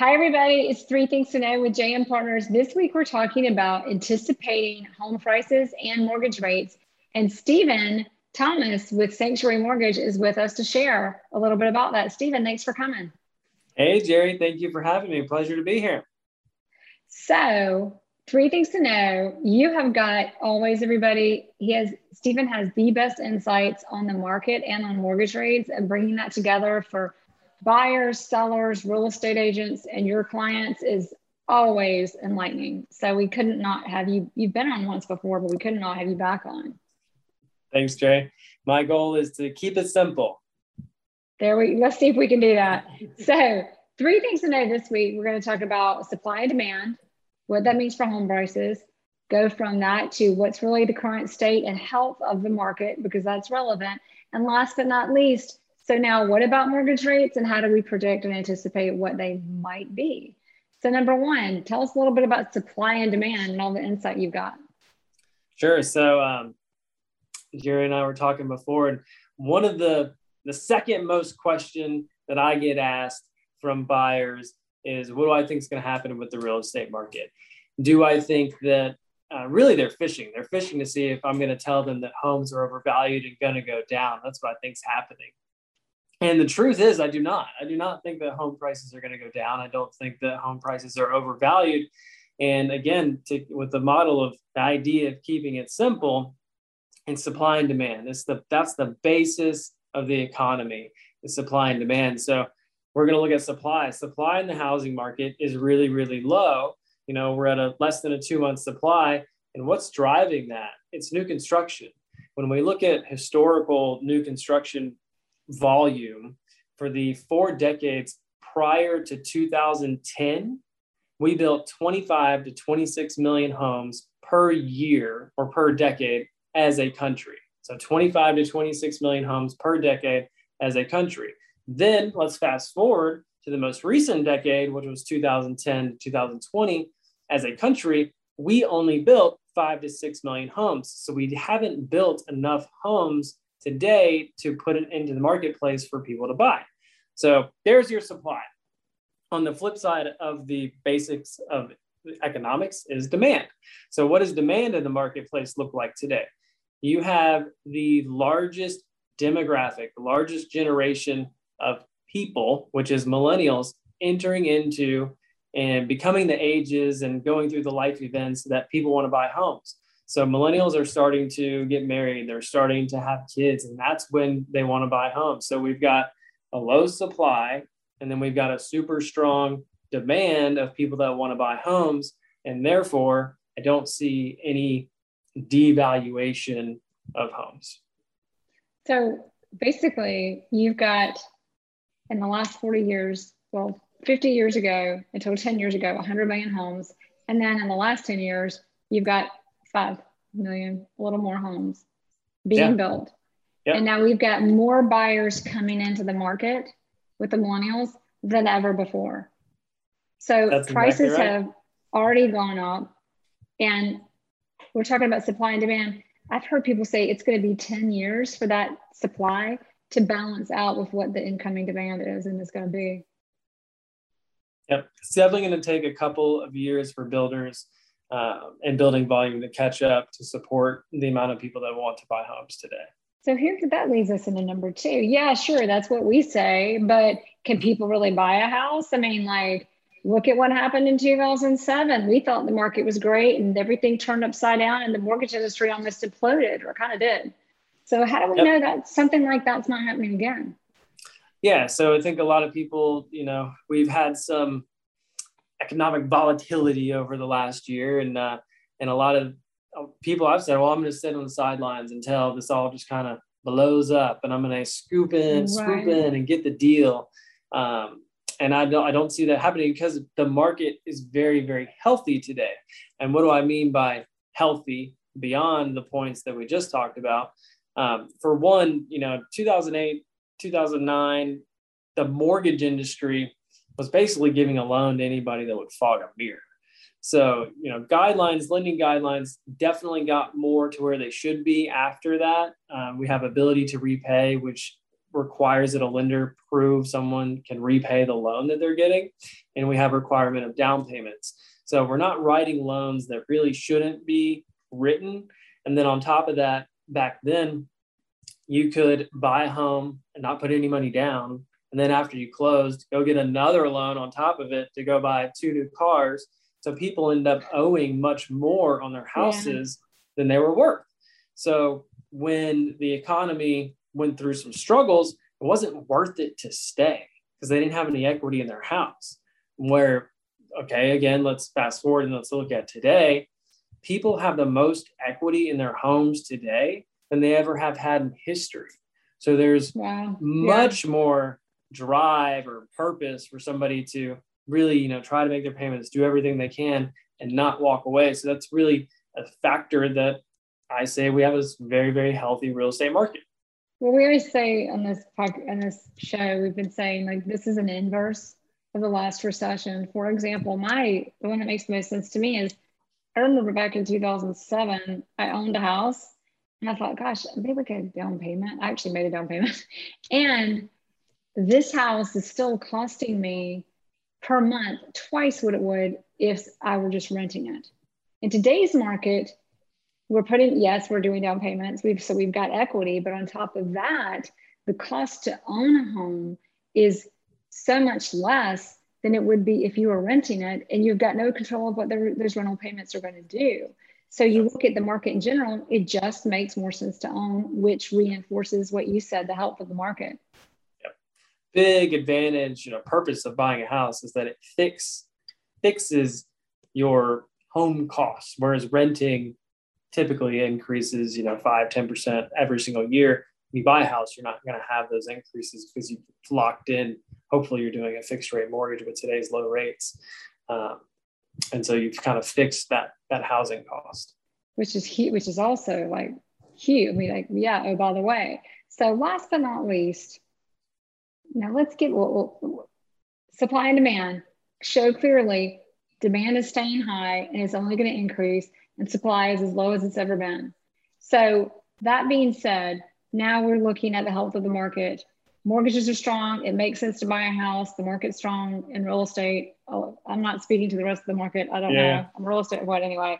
Hi, everybody. It's Three Things to Know with JM Partners. This week, we're talking about anticipating home prices and mortgage rates. And Stephen Thomas with Sanctuary Mortgage is with us to share a little bit about that. Stephen, thanks for coming. Hey, Jerry. Thank you for having me. Pleasure to be here. So, three things to know. You have got always everybody. He has Stephen has the best insights on the market and on mortgage rates and bringing that together for buyers, sellers, real estate agents, and your clients is always enlightening. So we couldn't not have you. You've been on once before, but we could not not have you back on. Thanks, Jay. My goal is to keep it simple. There we. Let's see if we can do that. So three things to know this week. We're going to talk about supply and demand, what that means for home prices. Go from that to what's really the current state and health of the market because that's relevant. And last but not least, so now what about mortgage rates and how do we predict and anticipate what they might be? So number one, tell us a little bit about supply and demand and all the insight you've got. Sure. So um, Jerry and I were talking before, and one of the the second most question that I get asked from buyers is, "What do I think is going to happen with the real estate market? Do I think that uh, really they're fishing? They're fishing to see if I'm going to tell them that homes are overvalued and going to go down. That's what I think is happening. And the truth is, I do not. I do not think that home prices are going to go down. I don't think that home prices are overvalued. And again, to, with the model of the idea of keeping it simple and supply and demand, it's the, that's the basis of the economy, the supply and demand. So we're going to look at supply. Supply in the housing market is really, really low. You know, we're at a less than a two month supply. And what's driving that? It's new construction. When we look at historical new construction volume for the four decades prior to 2010, we built 25 to 26 million homes per year or per decade as a country. So 25 to 26 million homes per decade as a country. Then let's fast forward to the most recent decade, which was 2010 to 2020. As a country, we only built five to six million homes. So we haven't built enough homes today to put it into the marketplace for people to buy. So there's your supply. On the flip side of the basics of economics is demand. So, what does demand in the marketplace look like today? You have the largest demographic, the largest generation of people, which is millennials, entering into and becoming the ages and going through the life events that people want to buy homes. So millennials are starting to get married, they're starting to have kids, and that's when they want to buy homes. So we've got a low supply, and then we've got a super strong demand of people that want to buy homes. And therefore, I don't see any devaluation of homes. So basically, you've got in the last 40 years, well, 50 years ago until 10 years ago, 100 million homes. And then in the last 10 years, you've got five million, a little more homes being yeah. built. Yep. And now we've got more buyers coming into the market with the millennials than ever before. So That's prices exactly right. have already gone up. And we're talking about supply and demand. I've heard people say it's going to be 10 years for that supply to balance out with what the incoming demand is and it's going to be. Yep. It's definitely going to take a couple of years for builders um, and building volume to catch up to support the amount of people that want to buy homes today. So here that leads us into number two. Yeah, sure, that's what we say, but can people really buy a house? I mean, like, look at what happened in 2007. We thought the market was great and everything turned upside down, and the mortgage industry almost imploded, or kind of did. So how do we yep. know that something like that's not happening again? Yeah, so I think a lot of people, you know, we've had some economic volatility over the last year, and uh, and a lot of uh, people I've said, well, I'm going to sit on the sidelines until this all just kind of blows up, and I'm going to scoop in, right. swoop in, and get the deal. Um, and I don't, I don't see that happening because the market is very, very healthy today. And what do I mean by healthy beyond the points that we just talked about? Um, for one, you know, 2008, 2009, the mortgage industry was basically giving a loan to anybody that would fog a mirror. So, you know, guidelines, lending guidelines definitely got more to where they should be after that. Um, we have ability to repay, which requires that a lender prove someone can repay the loan that they're getting. And we have requirement of down payments. So we're not writing loans that really shouldn't be written. And then on top of that, back then, you could buy a home and not put any money down. And then after you closed, go get another loan on top of it to go buy two new cars. So people end up owing much more on their houses yeah. than they were worth. So when the economy went through some struggles, it wasn't worth it to stay because they didn't have any equity in their house. Where, okay, again, let's fast forward and let's look at today. People have the most equity in their homes today than they ever have had in history. So there's wow. much yeah. more drive or purpose for somebody to really, you know, try to make their payments, do everything they can, and not walk away. So that's really a factor that I say we have a very, very healthy real estate market. Well, we always say on this podcast, on this show, we've been saying like this is an inverse of the last recession. For example, my the one that makes the most sense to me is I remember back in 2007, I owned a house and I thought, gosh, maybe we could down payment. I actually made a down payment. And this house is still costing me per month twice what it would if I were just renting it. In today's market, we're putting yes we're doing down payments we've so we've got equity but on top of that the cost to own a home is so much less than it would be if you were renting it and you've got no control of what the, those rental payments are going to do so you look at the market in general it just makes more sense to own which reinforces what you said the health of the market. Big advantage you know purpose of buying a house is that it fix fixes your home costs whereas renting typically increases, you know, five, 10% every single year. When you buy a house, you're not going to have those increases because you've locked in. Hopefully, you're doing a fixed rate mortgage with today's low rates. Um, and so you've kind of fixed that that housing cost which is huge which is also like huge i mean like yeah oh by the way so last but not least now let's get well, supply and demand show clearly demand is staying high and it's only going to increase and supply is as low as it's ever been. So, that being said, now we're looking at the health of the market. Mortgages are strong. It makes sense to buy a house. The market's strong in real estate. Oh, I'm not speaking to the rest of the market. I don't yeah. know. I'm real estate what anyway.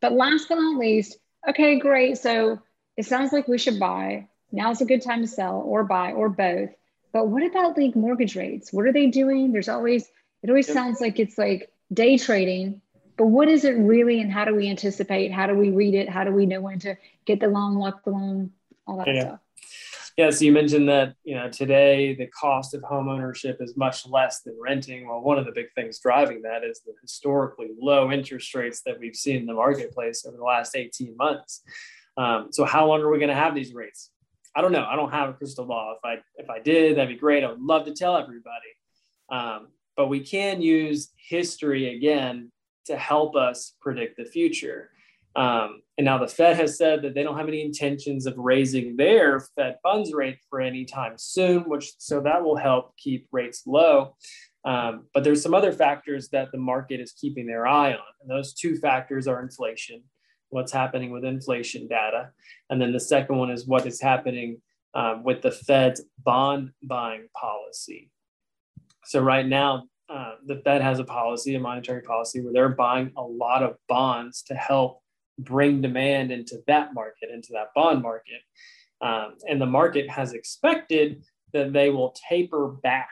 But last but not least, okay, great. So it sounds like we should buy. Now's a good time to sell or buy or both. But what about like mortgage rates? What are they doing? There's always, it always sounds like it's like day trading but what is it really and how do we anticipate how do we read it how do we know when to get the loan lock the loan all that yeah. stuff yeah so you mentioned that you know today the cost of home ownership is much less than renting well one of the big things driving that is the historically low interest rates that we've seen in the marketplace over the last 18 months um, so how long are we going to have these rates i don't know. I don't have a crystal ball. If i if i did that'd be great. I would love to tell everybody. Um, but we can use history again to help us predict the future. Um, and now the Fed has said that they don't have any intentions of raising their Fed funds rate for any time soon, which so that will help keep rates low. Um, but there's some other factors that the market is keeping their eye on, and those two factors are inflation, what's happening with inflation data, and then the second one is what is happening um, with the Fed's bond buying policy. So right now, uh, the Fed has a policy, a monetary policy, where they're buying a lot of bonds to help bring demand into that market, into that bond market. Um, and the market has expected that they will taper back,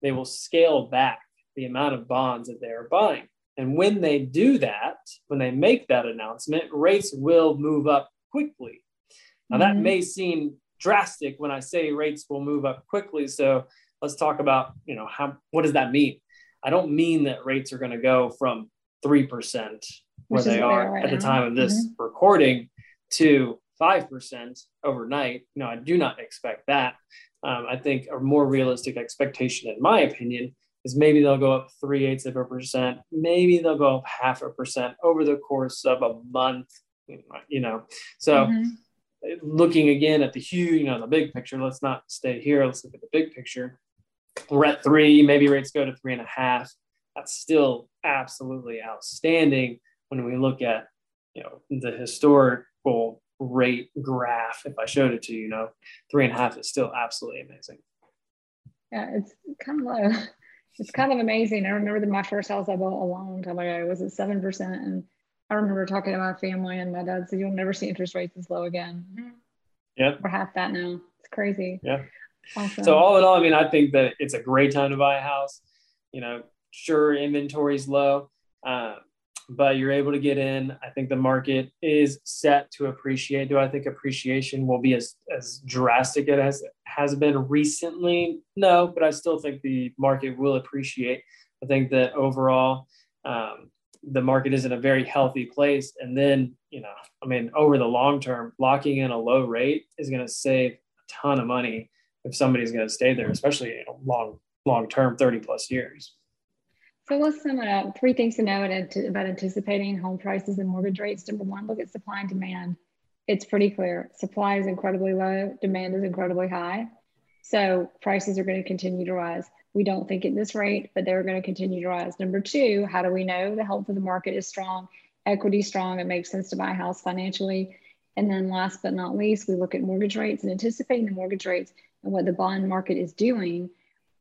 they will scale back the amount of bonds that they are buying. And when they do that, when they make that announcement, rates will move up quickly. Now, that mm-hmm. may seem drastic when I say rates will move up quickly. So let's talk about, you know, how what does that mean? I don't mean that rates are going to go from 3% where they are right at the time of this mm-hmm. recording to 5% overnight. No, I do not expect that. Um, I think a more realistic expectation, in my opinion, is maybe they'll go up three eighths of a percent, maybe they'll go up half a percent over the course of a month, you know. So mm-hmm. looking again at the huge, you know, the big picture, let's not stay here. Let's look at the big picture. We're at three, maybe rates go to three and a half. That's still absolutely outstanding when we look at, you know, the historical rate graph. If I showed it to you, you know, three and a half is still absolutely amazing. Yeah, it's kind of low. It's kind of amazing. I remember that my first house I bought a long time ago was at seven percent, and I remember talking to my family, and my dad said, "You'll never see interest rates this low again." Yeah, we're half that now. It's crazy. Yeah. Awesome. So all in all, I mean, I think that it's a great time to buy a house. You know, sure, inventory's low, um, but you're able to get in. I think the market is set to appreciate. Do I think appreciation will be as as drastic as it has been recently? No, but I still think the market will appreciate. I think that overall, um, the market is in a very healthy place. And then, you know, I mean, over the long term, locking in a low rate is going to save a ton of money if somebody's going to stay there, especially you know, long long term, thirty plus years. So let's sum it up. Three things to know about anticipating home prices and mortgage rates. Number one, look at supply and demand. It's pretty clear. Supply is incredibly low, demand is incredibly high. So prices are going to continue to rise. We don't think at this rate, but they're going to continue to rise. Number two, how do we know the health of the market is strong, equity strong, it makes sense to buy a house financially? And then last but not least, we look at mortgage rates and anticipating the mortgage rates and what the bond market is doing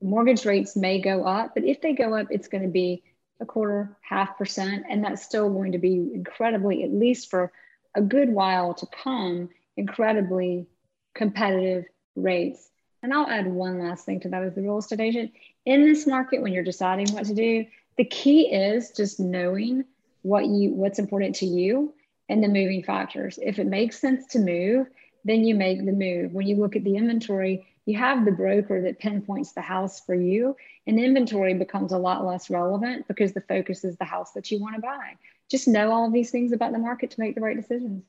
mortgage rates may go up, but if they go up, it's going to be a quarter, half percent, and that's still going to be incredibly, at least for a good while to come, incredibly competitive rates. And I'll add one last thing to that as the real estate agent. In this market, when you're deciding what to do, the key is just knowing what you what's important to you and the moving factors. If it makes sense to move, then you make the move. When you look at the inventory, you have the broker that pinpoints the house for you, and inventory becomes a lot less relevant because the focus is the house that you want to buy. Just know all of these things about the market to make the right decisions.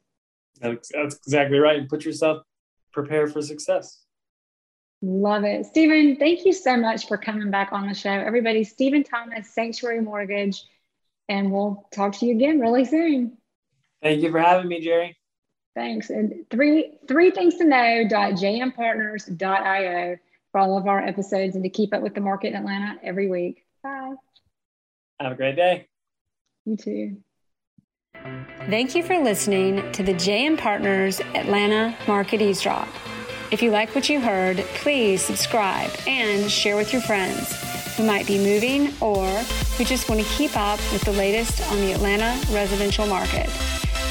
That's, that's exactly right. And put yourself prepare for success. Love it. Stephen, thank you so much for coming back on the show. Everybody, Stephen Thomas, Sanctuary Mortgage, and we'll talk to you again really soon. Thank you for having me, Jerry. Thanks. And three three things to know know.jmpartners.io for all of our episodes and to keep up with the market in Atlanta every week. Bye. Have a great day. You too. Thank you for listening to the JM Partners Atlanta Market Eavesdrop. If you like what you heard, please subscribe and share with your friends who might be moving or who just want to keep up with the latest on the Atlanta residential market.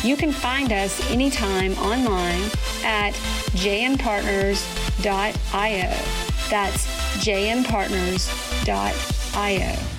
You can find us anytime online at jmpartners.io. That's jmpartners.io.